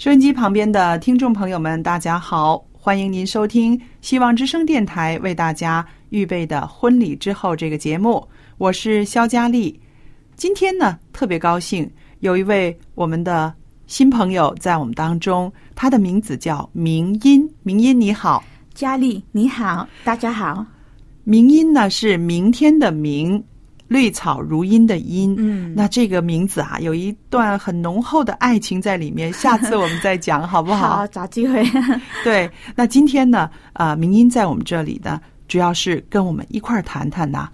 收音机旁边的听众朋友们，大家好，欢迎您收听希望之声电台为大家预备的《婚礼之后》这个节目，我是肖佳丽。今天呢，特别高兴有一位我们的新朋友在我们当中，他的名字叫明音。明音你好，佳丽你好，大家好。明音呢是明天的明。绿草如茵的茵，嗯，那这个名字啊，有一段很浓厚的爱情在里面。下次我们再讲好不好？好，找机会。对，那今天呢，啊，明音在我们这里呢，主要是跟我们一块儿谈谈呐，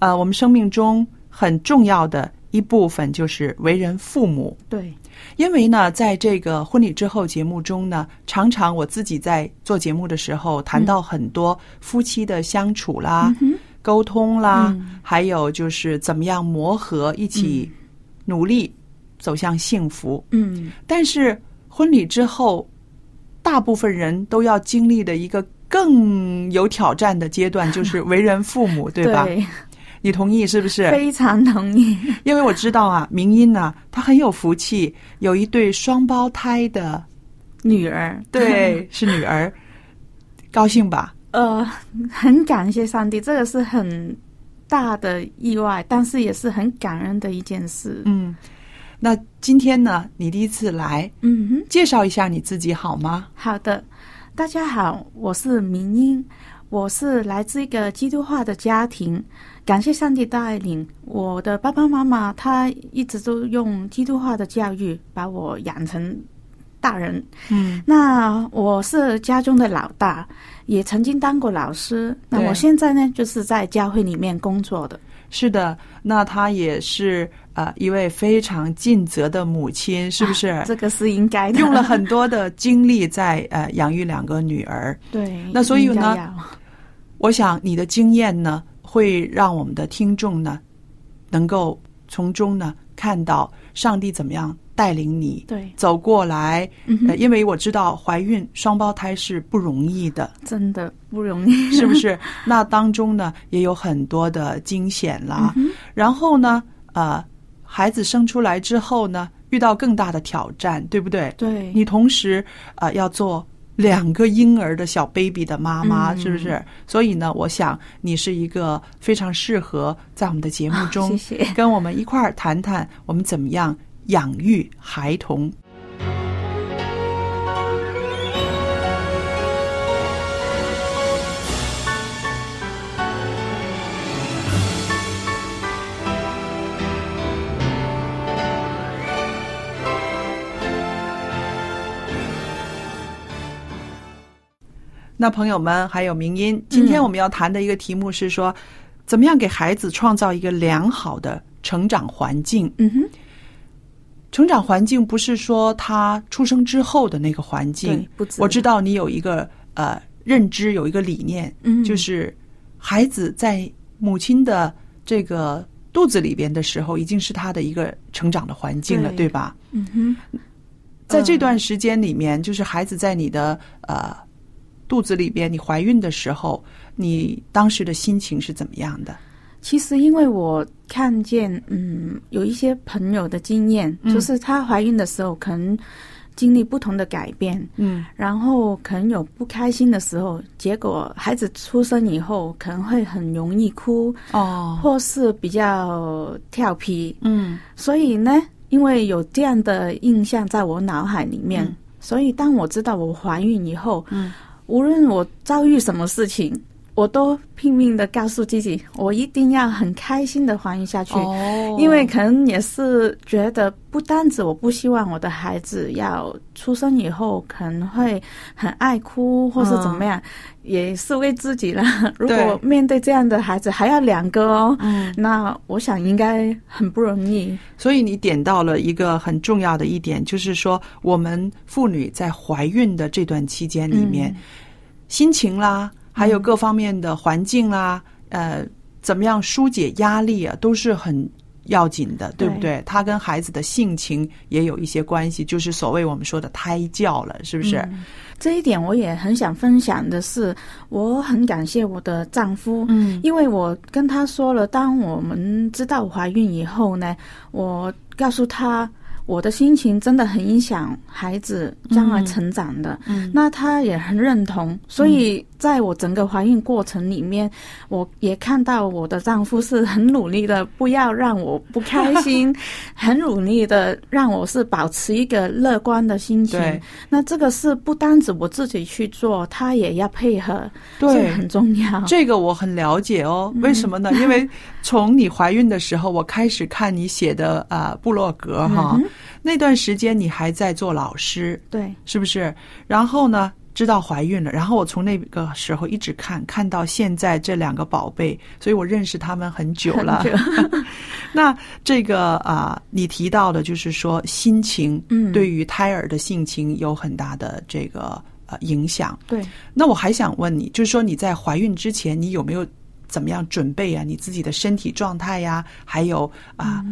呃，我们生命中很重要的一部分就是为人父母。对，因为呢，在这个婚礼之后节目中呢，常常我自己在做节目的时候谈到很多夫妻的相处啦。沟通啦，还有就是怎么样磨合，一起努力走向幸福。嗯，但是婚礼之后，大部分人都要经历的一个更有挑战的阶段，就是为人父母，对吧？你同意是不是？非常同意。因为我知道啊，明英呢，她很有福气，有一对双胞胎的女儿，对，是女儿，高兴吧？呃，很感谢上帝，这个是很大的意外，但是也是很感恩的一件事。嗯，那今天呢，你第一次来，嗯哼，介绍一下你自己好吗？好的，大家好，我是明英，我是来自一个基督化的家庭，感谢上帝带领，我的爸爸妈妈他一直都用基督化的教育把我养成。大人，嗯，那我是家中的老大，也曾经当过老师。那我现在呢，就是在教会里面工作的。是的，那她也是呃一位非常尽责的母亲，是不是？这个是应该的。用了很多的精力在呃养育两个女儿。对，那所以呢，我想你的经验呢，会让我们的听众呢，能够从中呢看到上帝怎么样。带领你对走过来，呃，因为我知道怀孕双胞胎是不容易的，真的不容易，是不是？那当中呢也有很多的惊险啦。然后呢，呃，孩子生出来之后呢，遇到更大的挑战，对不对？对，你同时呃要做两个婴儿的小 baby 的妈妈，是不是？所以呢，我想你是一个非常适合在我们的节目中，谢谢，跟我们一块儿谈谈我们怎么样。养育孩童。那朋友们，还有明音，今天我们要谈的一个题目是说，怎么样给孩子创造一个良好的成长环境？嗯哼。成长环境不是说他出生之后的那个环境，我知道你有一个呃认知，有一个理念，嗯，就是孩子在母亲的这个肚子里边的时候，已经是他的一个成长的环境了，对吧？嗯哼。在这段时间里面，就是孩子在你的呃肚子里边，你怀孕的时候，你当时的心情是怎么样的？其实因为我看见，嗯，有一些朋友的经验，嗯。就是她怀孕的时候可能经历不同的改变，嗯。然后可能有不开心的时候，结果孩子出生以后可能会很容易哭，哦，或是比较调皮，嗯。所以呢，因为有这样的印象在我脑海里面，嗯。所以当我知道我怀孕以后，嗯。无论我遭遇什么事情，我都拼命的告诉自己，我一定要很开心的怀孕下去。哦，因为可能也是觉得，不单止我不希望我的孩子要出生以后可能会很爱哭，或是怎么样，也是为自己了。如果面对这样的孩子还要两个哦，嗯，那我想应该很不容易。所以你点到了一个很重要的一点，就是说我们妇女在怀孕的这段期间里面，心情啦，还有各方面的环境啦，呃，怎么样疏解压力啊，都是很要紧的，对。不对？他跟孩子的性情也有一些关系，就是所谓我们说的胎教了，是不是？嗯。这一点我也很想分享的是，我很感谢我的丈夫，嗯。因为我跟他说了，当我们知道怀孕以后呢，我告诉他我的心情真的很影响孩子将来成长的。嗯。那他也很认同，所以在我整个怀孕过程里面，我也看到我的丈夫是很努力的，不要让我不开心，很努力的让我是保持一个乐观的心情对。那这个是不单止我自己去做，他也要配合，对很重要。这个我很了解哦，嗯为什么呢？因为从你怀孕的时候，我开始看你写的呃部落格哈，嗯那段时间你还在做老师，对，是不是？然后呢，知道怀孕了，然后我从那个时候一直看，看到现在这两个宝贝，所以我认识他们很久了。久 那这个啊、你提到的就是说心情，嗯对于胎儿的性情有很大的这个呃影响。对，那我还想问你，就是说你在怀孕之前，你有没有怎么样准备啊？你自己的身体状态呀，还有啊、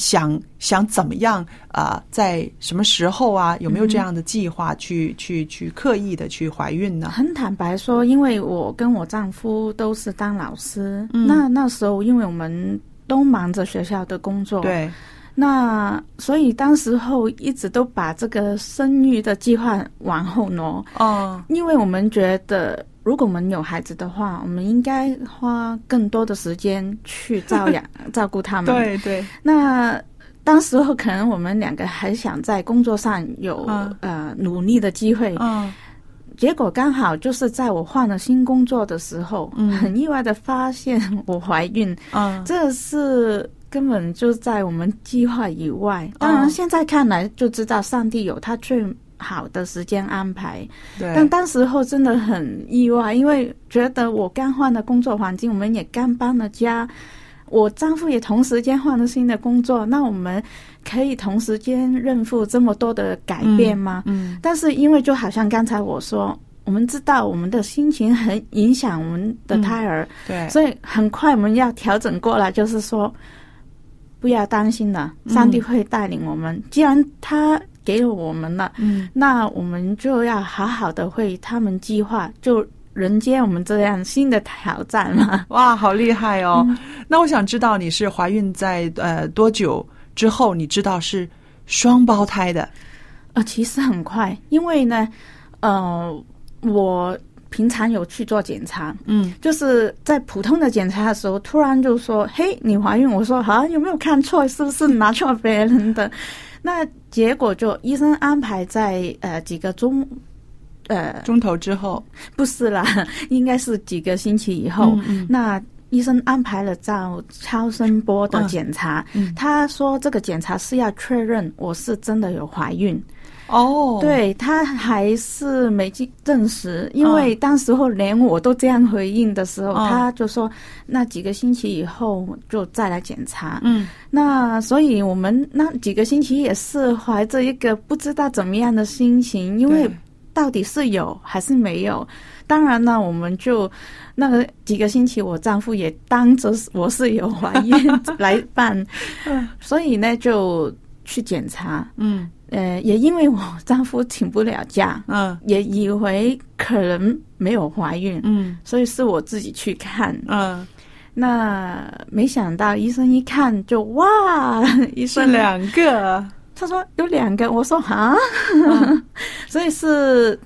想想怎么样啊、在什么时候啊？有没有这样的计划去、去去刻意的去怀孕呢？很坦白说，因为我跟我丈夫都是当老师，嗯那那时候因为我们都忙着学校的工作，，对，那所以当时候一直都把这个生育的计划往后挪，哦，因为我们觉得。如果我们有孩子的话，我们应该花更多的时间去照养、照顾他们。对对，那当时候可能我们两个还想在工作上有、嗯。呃努力的机会，嗯。结果刚好就是在我换了新工作的时候，嗯。很意外的发现我怀孕，嗯，这是根本就在我们计划以外。当然，哦现在看来就知道上帝有他最好的时间安排，对，但当时候真的很意外，因为觉得我刚换了工作环境，我们也刚搬了家。我丈夫也同时间换了新的工作，那我们可以同时间应付这么多的改变吗？嗯但是因为就好像刚才我说，我们知道我们的心情很影响我们的胎儿，对，所以很快我们要调整过来，就是说不要担心了，上帝会带领我们。既然他给了我们了，嗯那我们就要好好的为他们计划，就迎接我们这样新的挑战嘛。哇，好厉害哦！那我想知道你是怀孕在呃多久之后，你知道是双胞胎的？呃，其实很快，因为呢，呃，我平常有去做检查，嗯就是在普通的检查的时候，突然就说：“嘿，你怀孕！”我说：“啊，有没有看错？是不是拿错别人的？”那结果就医生安排在呃几个钟，呃，钟头之后，不是啦，应该是几个星期以后。嗯嗯那医生安排了照超声波的检查，嗯他说这个检查是要确认我是真的有怀孕。哦，，对他还是没证证实，因为当时候连我都这样回应的时候，嗯他就说那几个星期以后就再来检查。嗯。那所以我们那几个星期也是怀着一个不知道怎么样的心情，因为到底是有还是没有。当然呢，我们就那个几个星期，我丈夫也当着我是有怀孕 来办，所以呢就去检查。嗯呃，也因为我丈夫请不了假，嗯。也以为可能没有怀孕，嗯。所以是我自己去看。嗯，那没想到医生一看就哇，医是生两个，他说有两个，我说啊，嗯。所以是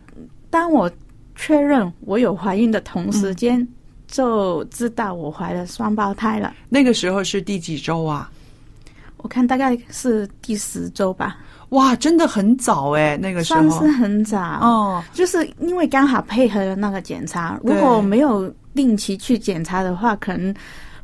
当我确认我有怀孕的同时间，就知道我怀了双胞胎了。那个时候是第几周啊？我看大概是第十周吧，哇，真的很早哎，那个时候算是很早。哦，就是因为刚好配合了那个检查，如果没有定期去检查的话，可能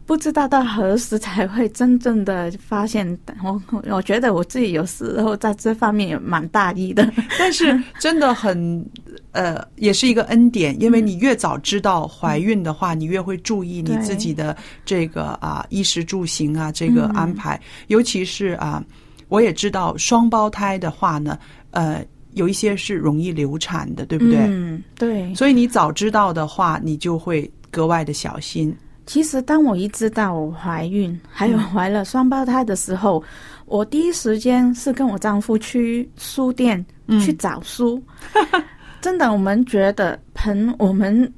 不知道到何时才会真正的发现。我我觉得我自己有时候在这方面也蛮大意的。但是真的很，呃，也是一个恩典，因为你越早知道怀孕的话，你越会注意你自己的这个啊衣食住行啊这个安排，尤其是啊，我也知道双胞胎的话呢，呃，有一些是容易流产的，对不对？嗯，对。所以你早知道的话，你就会格外的小心。其实当我一知道我怀孕，还有怀了双胞胎的时候，我第一时间是跟我丈夫去书店、嗯去找书。真的，我们觉得朋我们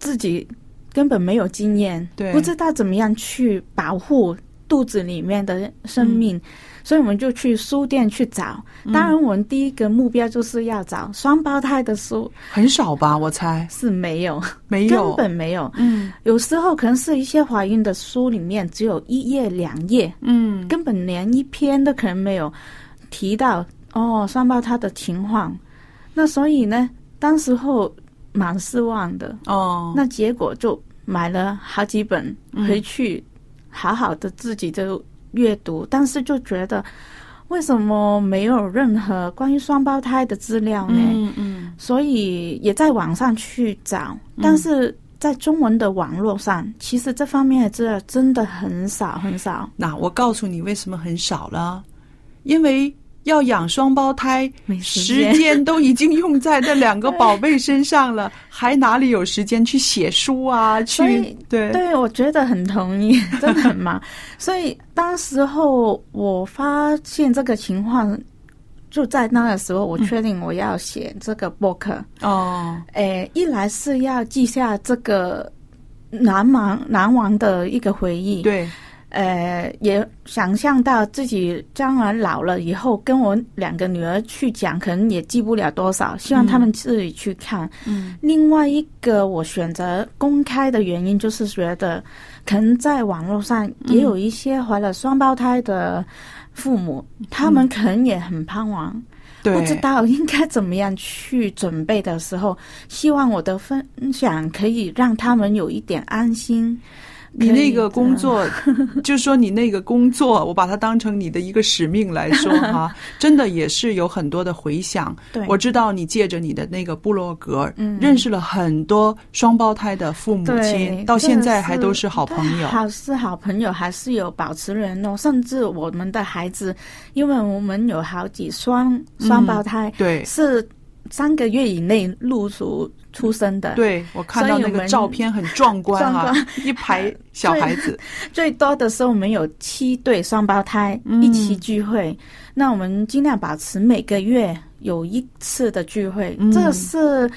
自己根本没有经验，对不知道怎么样去保护肚子里面的生命，所以我们就去书店去找。当然，我们第一个目标就是要找双胞胎的书，很少吧？我猜是没有，没有，根本没有。嗯有时候可能是一些怀孕的书里面只有一页两页，嗯根本连一篇都可能没有提到哦双胞胎的情况。那所以呢，当时候蛮失望的。哦，那结果就买了好几本回去，好好的自己就阅读，但是就觉得为什么没有任何关于双胞胎的资料呢？嗯嗯所以也在网上去找，但是在中文的网络上，其实这方面的资料真的很少很少。那我告诉你为什么很少了，因为要养双胞胎，时时间间都已经用在那两个宝贝身上了，还哪里有时间去写书啊？去对对，我觉得很同意，真的很忙。所以当时候我发现这个情况，就在那个时候，我确定我要写这个博客。哦，诶，一来是要记下这个难忘难忘的一个回忆，对，呃，也想象到自己将来老了以后，跟我两个女儿去讲，可能也记不了多少，希望他们自己去看。嗯另外一个我选择公开的原因，就是觉得可能在网络上也有一些怀了双胞胎的父母，他们可能也很彷徨，对，不知道应该怎么样去准备的时候，希望我的分享可以让他们有一点安心。你那个工作，就说你那个工作，我把它当成你的一个使命来说 哈，真的也是有很多的回响。对我知道你借着你的那个部落格，嗯认识了很多双胞胎的父母亲，到现在还都是好朋友。对好是好朋友，还是有保持联络，甚至我们的孩子，因为我们有好几双双胞胎，对是三个月以内入属出生的，，对，我看到那个照片很壮观啊壮，一排 小孩子。最多的时候我们有七对双胞胎、嗯。一起聚会，那我们尽量保持每个月有一次的聚会，嗯。这是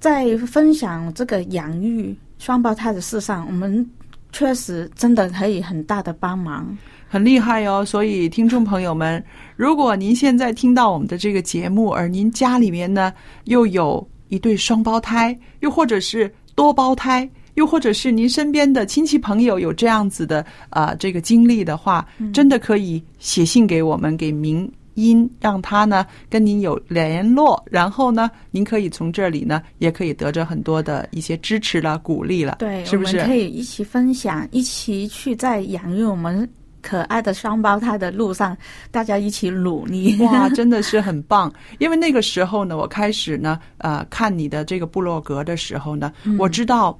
在分享这个养育双胞胎的事上，我们确实真的可以很大的帮忙。很厉害哦，所以听众朋友们，如果您现在听到我们的这个节目，而您家里面呢又有一对双胞胎，又或者是多胞胎，又或者是您身边的亲戚朋友有这样子的啊、呃这个经历的话，真的可以写信给我们，给明音，让他呢跟您有联络，然后呢，您可以从这里呢也可以得着很多的一些支持了、鼓励了，对，是不是我们？可以一起分享，一起去在养育我们可爱的双胞胎的路上，大家一起努力。哇，真的是很棒！因为那个时候呢，我开始呢，呃，看你的这个部落格的时候呢，我知道，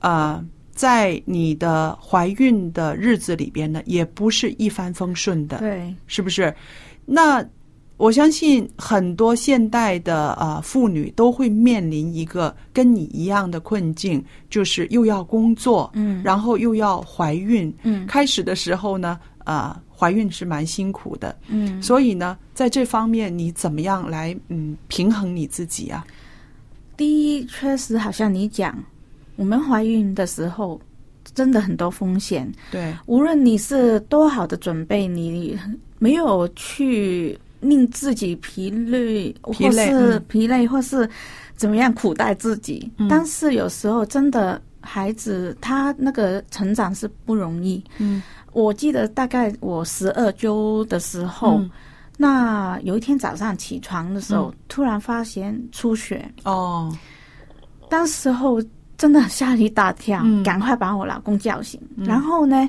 呃，在你的怀孕的日子里边呢，也不是一帆风顺的，对，是不是？那我相信很多现代的呃妇女都会面临一个跟你一样的困境，就是又要工作，嗯。然后又要怀孕，嗯。开始的时候呢，啊、怀孕是蛮辛苦的，嗯，所以呢，在这方面你怎么样来嗯平衡你自己啊？第一，确实好像你讲，我们怀孕的时候真的很多风险，对，无论你是多好的准备，你没有去令自己疲累，或是嗯。疲累，或是怎么样苦待自己。嗯。但是有时候真的，孩子他那个成长是不容易。嗯。我记得大概我十二周的时候，嗯。那有一天早上起床的时候，嗯。突然发现出血，哦，当时候真的吓了一大跳，嗯。赶快把我老公叫醒。然后呢，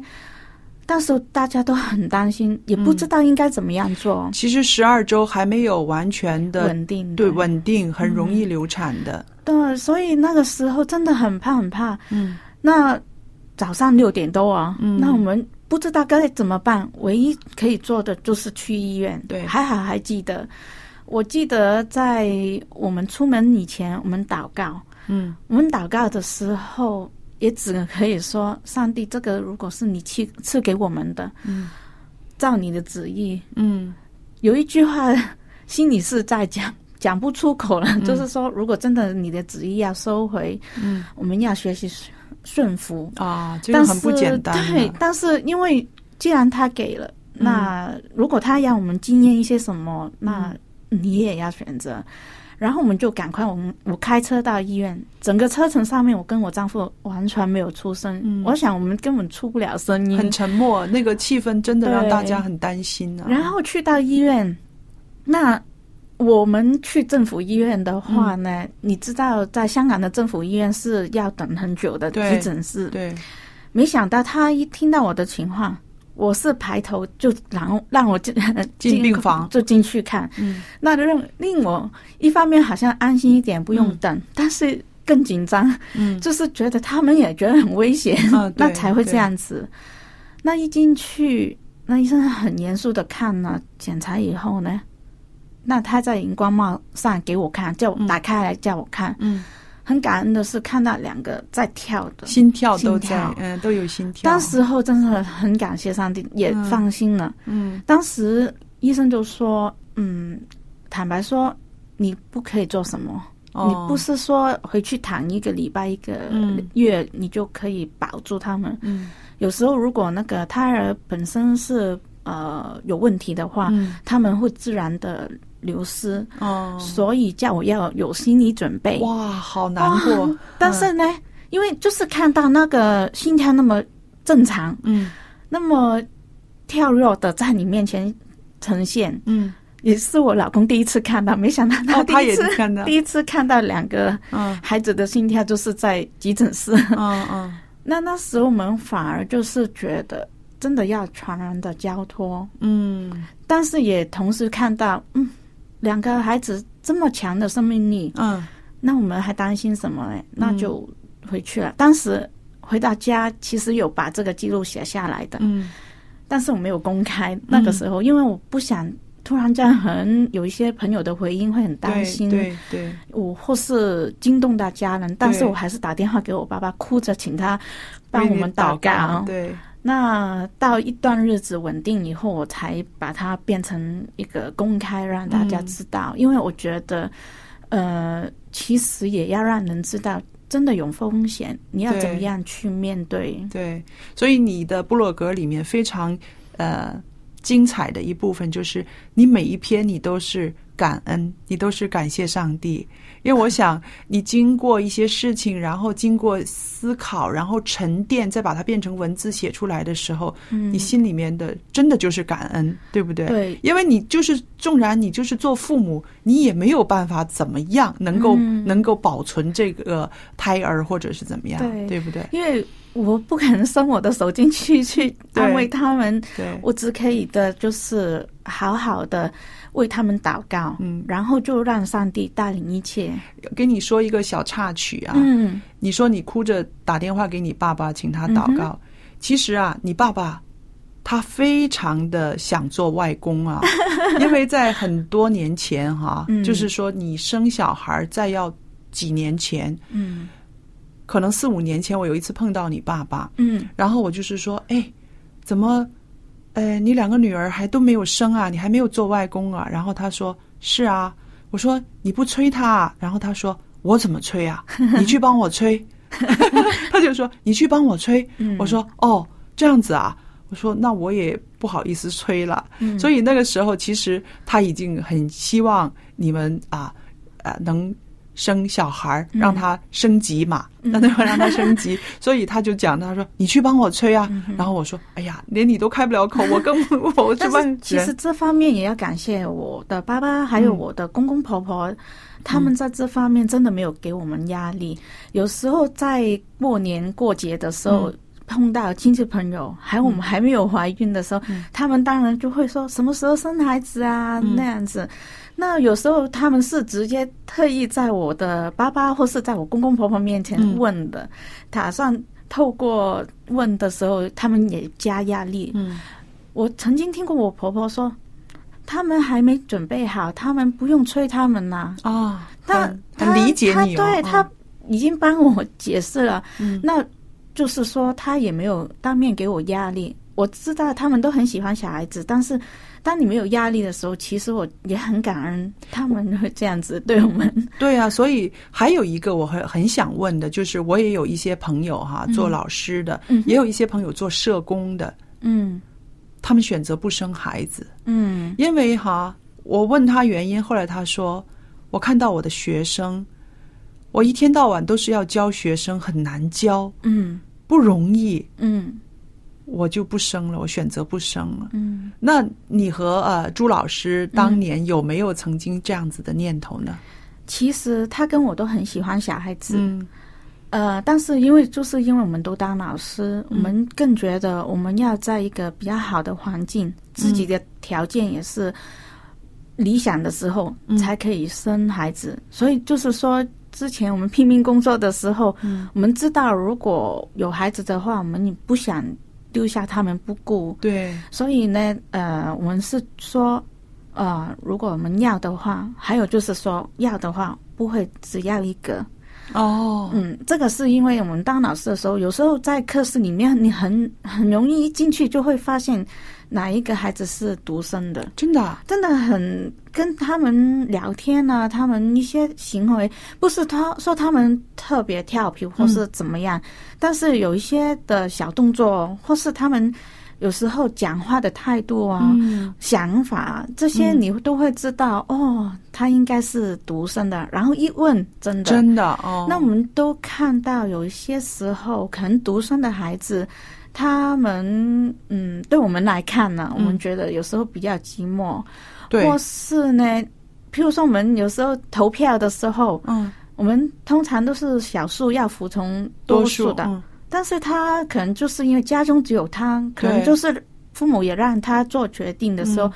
当时候大家都很担心，也不知道应该怎么样做，其实十二周还没有完全的稳定的。对稳定，很容易流产的。对，所以那个时候真的很怕很怕。嗯。那早上六点多啊，嗯。那我们不知道该怎么办，唯一可以做的就是去医院。对。还好还记得，我记得在我们出门以前，我们祷告。嗯。我们祷告的时候，也只可以说：上帝，这个如果是你赐赐给我们的，嗯照你的旨意。嗯有一句话，心里是在讲，讲不出口了，嗯就是说，如果真的你的旨意要收回，嗯我们要学习顺服。啊，这个但是很不简单啊。对，但是因为既然他给了，那如果他让我们经验一些什么，那你也要选择。然后我们就赶快，我们我开车到医院，整个车程上面，我跟我丈夫完全没有出声。嗯我想我们根本出不了声音很。沉默，那个气氛真的让大家很担心啊。然后去到医院，那我们去政府医院的话呢，嗯你知道，在香港的政府医院是要等很久的急诊室。对，没想到他一听到我的情况，我是排头就让让我进进病房。就进去看，嗯。那令令我一方面好像安心一点，不用嗯等，但是更紧张，嗯。就是觉得他们也觉得很危险，嗯那才会这样子。那一进去，那医生很严肃的看了检查以后呢，那他在荧光帽上给我看，叫打开来叫我看。嗯，很感恩的是看到两个在跳的，心跳都在嗯，都有心跳。当时候真的很感谢上帝，也嗯放心了。嗯当时医生就说：“嗯，坦白说，你不可以做什么。哦你不是说回去躺一个礼拜、一个嗯月，你就可以保住他们。嗯有时候如果那个胎儿本身是呃有问题的话，嗯他们会自然的流失，哦，所以叫我要有心理准备。哇，好难过。哇。但是呢，因为就是看到那个心跳那么正常，嗯。那么跳跃的在你面前呈现，嗯。也是我老公第一次看到，没想到哦他也第一次、是看到。第一次看到两个嗯。孩子的心跳就是在急诊室。嗯嗯。那那时候我们反而就是觉得，真的要全然的交托，嗯。但是也同时看到，嗯，两个孩子这么强的生命力，嗯那我们还担心什么呢？那就回去了。当时回到家，其实有把这个记录写下来的，嗯但是我没有公开。那个时候，因为我不想突然间很有一些朋友的回应会很担对心，对对，我或是惊动到家人，但是我还是打电话给我爸爸，哭着请他帮我们祷告。对，那到一段日子稳定以后，我才把它变成一个公开，让大家知道。因为我觉得，呃，其实也要让人知道，真的有风险，你要怎么样去面对。对，所以你的部落格里面非常呃精彩的一部分，就是你每一篇你都是感恩，你都是感谢上帝，因为我想你经过一些事情，然后经过思考，然后沉淀，再把它变成文字写出来的时候，嗯。你心里面的真的就是感恩，对不对？对。因为你就是纵然你就是做父母，你也没有办法怎么样能够、嗯。能够保存这个胎儿或者是怎么样，对。对不对？因为我不可能伸我的手进去去安慰他们，对，我只可以的就是好好的为他们祷告，嗯然后就让上帝带领一切。跟你说一个小插曲啊，嗯，你说你哭着打电话给你爸爸，请他祷告。其实啊，你爸爸他非常的想做外公啊，因为在很多年前哈、嗯就是说你生小孩再要几年前，嗯可能四五年前，我有一次碰到你爸爸，嗯然后我就是说，哎，怎么？呃，你两个女儿还都没有生啊，你还没有做外公啊？然后他说是啊。我说你不催他啊？然后他说我怎么催啊？你去帮我催。他就说你去帮我催。我说哦，这样子啊。我说那我也不好意思催了。所以那个时候其实他已经很希望你们啊，呃，能。生小孩让他升级嘛，那那会让他升级，所以他就讲，他说：“你去帮我催啊。”然后我说：“哎呀，连你都开不了口，我更 我这么……其实这方面也要感谢我的爸爸，还有我的公公婆婆，他们在这方面真的没有给我们压力。有时候在过年过节的时候碰到亲戚朋友，还有我们还没有怀孕的时候，他们当然就会说什么时候生孩子啊？那样子。”那有时候他们是直接特意在我的爸爸或是在我公公婆婆面前问的，打算透过问的时候，他们也加压力。嗯，我曾经听过我婆婆说，他们还没准备好，他们不用催他们呐。啊，他他理解你，对他已经帮我解释了。嗯，那就是说他也没有当面给我压力。我知道他们都很喜欢小孩子，但是。当你没有压力的时候，其实我也很感恩他们会这样子对我们。对啊，所以还有一个我很很想问的，就是我也有一些朋友哈，做老师的，也有一些朋友做社工的，嗯，他们选择不生孩子，嗯，因为哈，我问他原因，后来他说，我看到我的学生，我一天到晚都是要教学生，很难教，嗯，不容易，嗯。我就不生了，我选择不生了。嗯，那你和呃朱老师当年有没有曾经这样子的念头呢？其实他跟我都很喜欢小孩子，嗯，呃，但是因为就是因为我们都当老师，我们更觉得我们要在一个比较好的环境，自己的条件也是理想的时候才可以生孩子。所以就是说，之前我们拼命工作的时候，嗯，我们知道如果有孩子的话，我们也不想。丢下他们不顾，对，所以呢，呃，我们是说，呃，如果我们要的话，还有就是说要的话，不会只要一个。哦，嗯，这个是因为我们当老师的时候，有时候在课室里面，你很很容易一进去就会发现。哪一个孩子是独生的？真的，真的很跟他们聊天啊，他们一些行为不是他说他们特别调皮或是怎么样，但是有一些的小动作，或是他们有时候讲话的态度啊、想法这些，你都会知道哦，他应该是独生的。然后一问，真的。真的哦，那我们都看到有一些时候，可能独生的孩子。他们嗯，对我们来看呢，我们觉得有时候比较寂寞，对，或是呢，譬如说我们有时候投票的时候，嗯，我们通常都是少数要服从多数的，但是他可能就是因为家中只有他，可能就是父母也让他做决定的时候，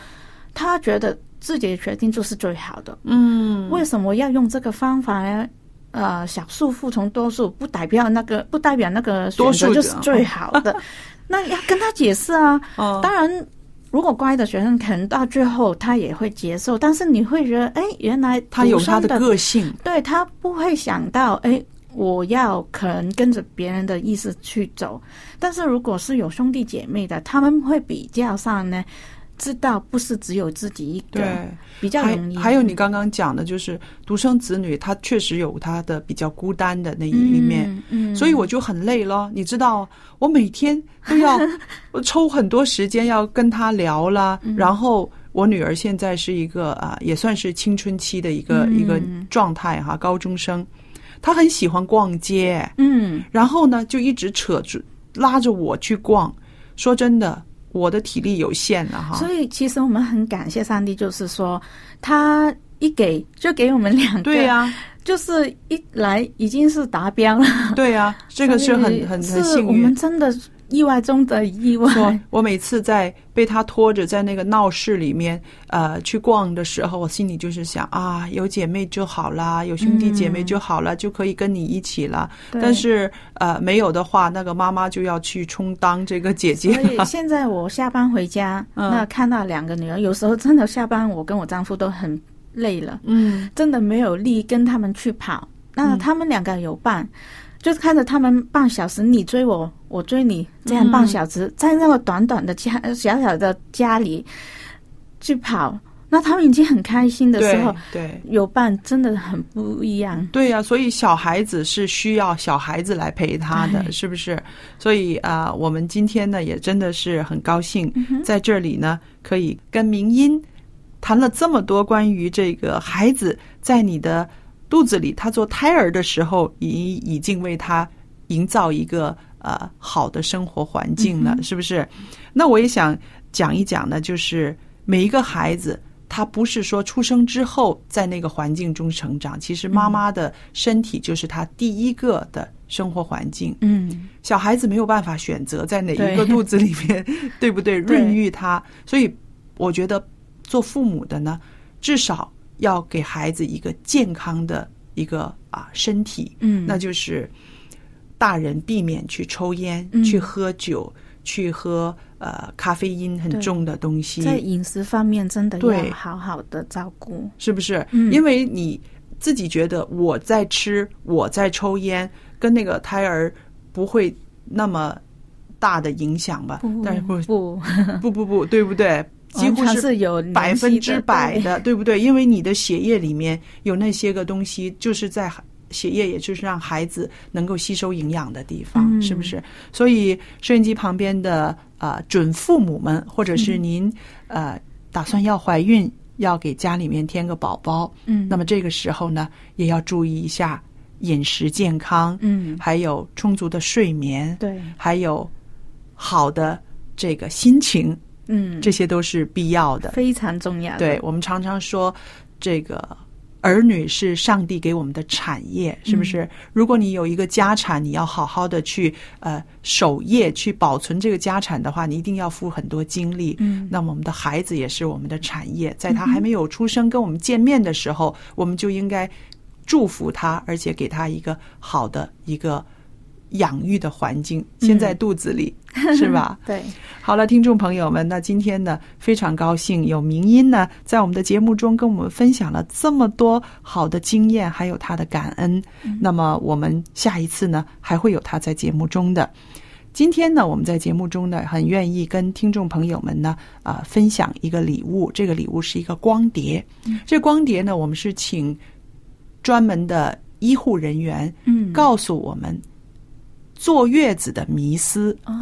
他觉得自己的决定就是最好的，嗯，为什么要用这个方法呢？呃，少数服从多数，不代表那个不代表那个选择就是最好的。那要跟他解释啊。当然，如果乖的学生，可能到最后他也会接受。但是你会觉得，哎，原来他有他的个性，对他不会想到，哎，我要可能跟着别人的意思去走。但是如果是有兄弟姐妹的，他们会比较上呢。知道不是只有自己一个，对，比较容易。还有你刚刚讲的，就是独生子女，他确实有他的比较孤单的那一面，嗯，所以我就很累了。你知道，我每天都要 抽很多时间要跟他聊了。然后我女儿现在是一个啊，也算是青春期的一个一个状态哈，高中生，她很喜欢逛街，嗯，然后呢就一直扯着拉着我去逛。说真的。我的体力有限了哈，所以其实我们很感谢上帝，就是说他一给就给我们两个，对呀，就是一来已经是达标了，对呀，这个是很很很幸运，我们真的。意外中的意外。我每次在被他拖着在那个闹市里面呃去逛的时候，我心里就是想啊，有姐妹就好啦，有兄弟姐妹就好了，就可以跟你一起了。但是呃没有的话，那个妈妈就要去充当这个姐姐。所以现在我下班回家，那看到两个女儿，有时候真的下班，我跟我丈夫都很累了，嗯，真的没有力跟他们去跑。那他们两个有伴。就是看着他们半小时你追我，我追你，这样半小时、在那个短短的家小小的家里去跑，那他们已经很开心的时候，对，有伴真的很不一样。对呀、所以小孩子是需要小孩子来陪他的，是不是？所以啊、呃我们今天呢也真的是很高兴，嗯在这里呢可以跟明音谈了这么多关于这个孩子在你的肚子里，他做胎儿的时候，已已经为他营造一个呃好的生活环境了，是不是？那我也想讲一讲呢，就是每一个孩子。他不是说出生之后在那个环境中成长，其实妈妈的身体就是他第一个的生活环境。嗯，小孩子没有办法选择在哪一个肚子里面，对不对？对 孕育他，所以我觉得做父母的呢，至少要给孩子一个健康的一个啊身体，嗯那就是大人避免去抽烟、嗯去喝酒、去喝呃咖啡因很重的东西，在饮食方面真的要好好的照顾。是不是？嗯因为你自己觉得我在吃，我在抽烟，跟那个胎儿不会那么大的影响吧？但是不 不，不不不，对不对？几乎是百分之百的，对。不对？因为你的血液里面有那些个东西，就是在血液，也就是让孩子能够吸收营养的地方，嗯。是不是？所以收音机旁边的呃准父母们，或者是您、呃打算要怀孕，要给家里面添个宝宝，嗯。那么这个时候呢，也要注意一下饮食健康，嗯。还有充足的睡眠，对，还有好的这个心情，嗯，这些都是必要的。非常重要的。对我们常常说，这个儿女是上帝给我们的产业，是不是？如果你有一个家产，你要好好的去呃守业，去保存这个家产的话，你一定要付很多精力。嗯那么我们的孩子也是我们的产业，在他还没有出生跟我们见面的时候，我们就应该祝福他，而且给他一个好的一个养育的环境，先在肚子里，是吧？对，好了，听众朋友们，那今天呢，非常高兴有明音呢，在我们的节目中跟我们分享了这么多好的经验，还有他的感恩。那么我们下一次呢，还会有他在节目中的。今天呢，我们在节目中呢，很愿意跟听众朋友们呢，啊、分享一个礼物。这个礼物是一个光碟。这光碟呢，我们是请专门的医护人员，嗯告诉我们坐月子的迷思。哦，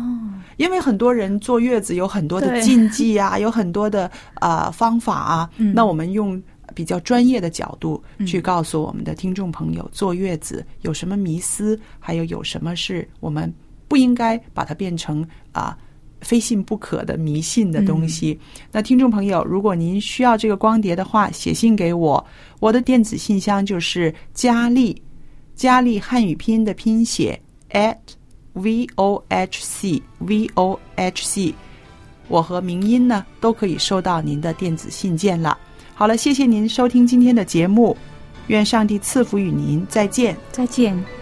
因为很多人坐月子有很多的禁忌啊，有很多的呃方法啊。嗯那我们用比较专业的角度去告诉我们的听众朋友，坐月子有什么迷思，还有有什么是我们不应该把它变成啊。非信不可的迷信的东西。那听众朋友，如果您需要这个光碟的话，写信给我，我的电子信箱就是佳丽，佳丽汉语拼音的拼写 at v o h c v o h c，我和明音呢都可以收到您的电子信件了。好了，谢谢您收听今天的节目，愿上帝赐福与您，再见。再见。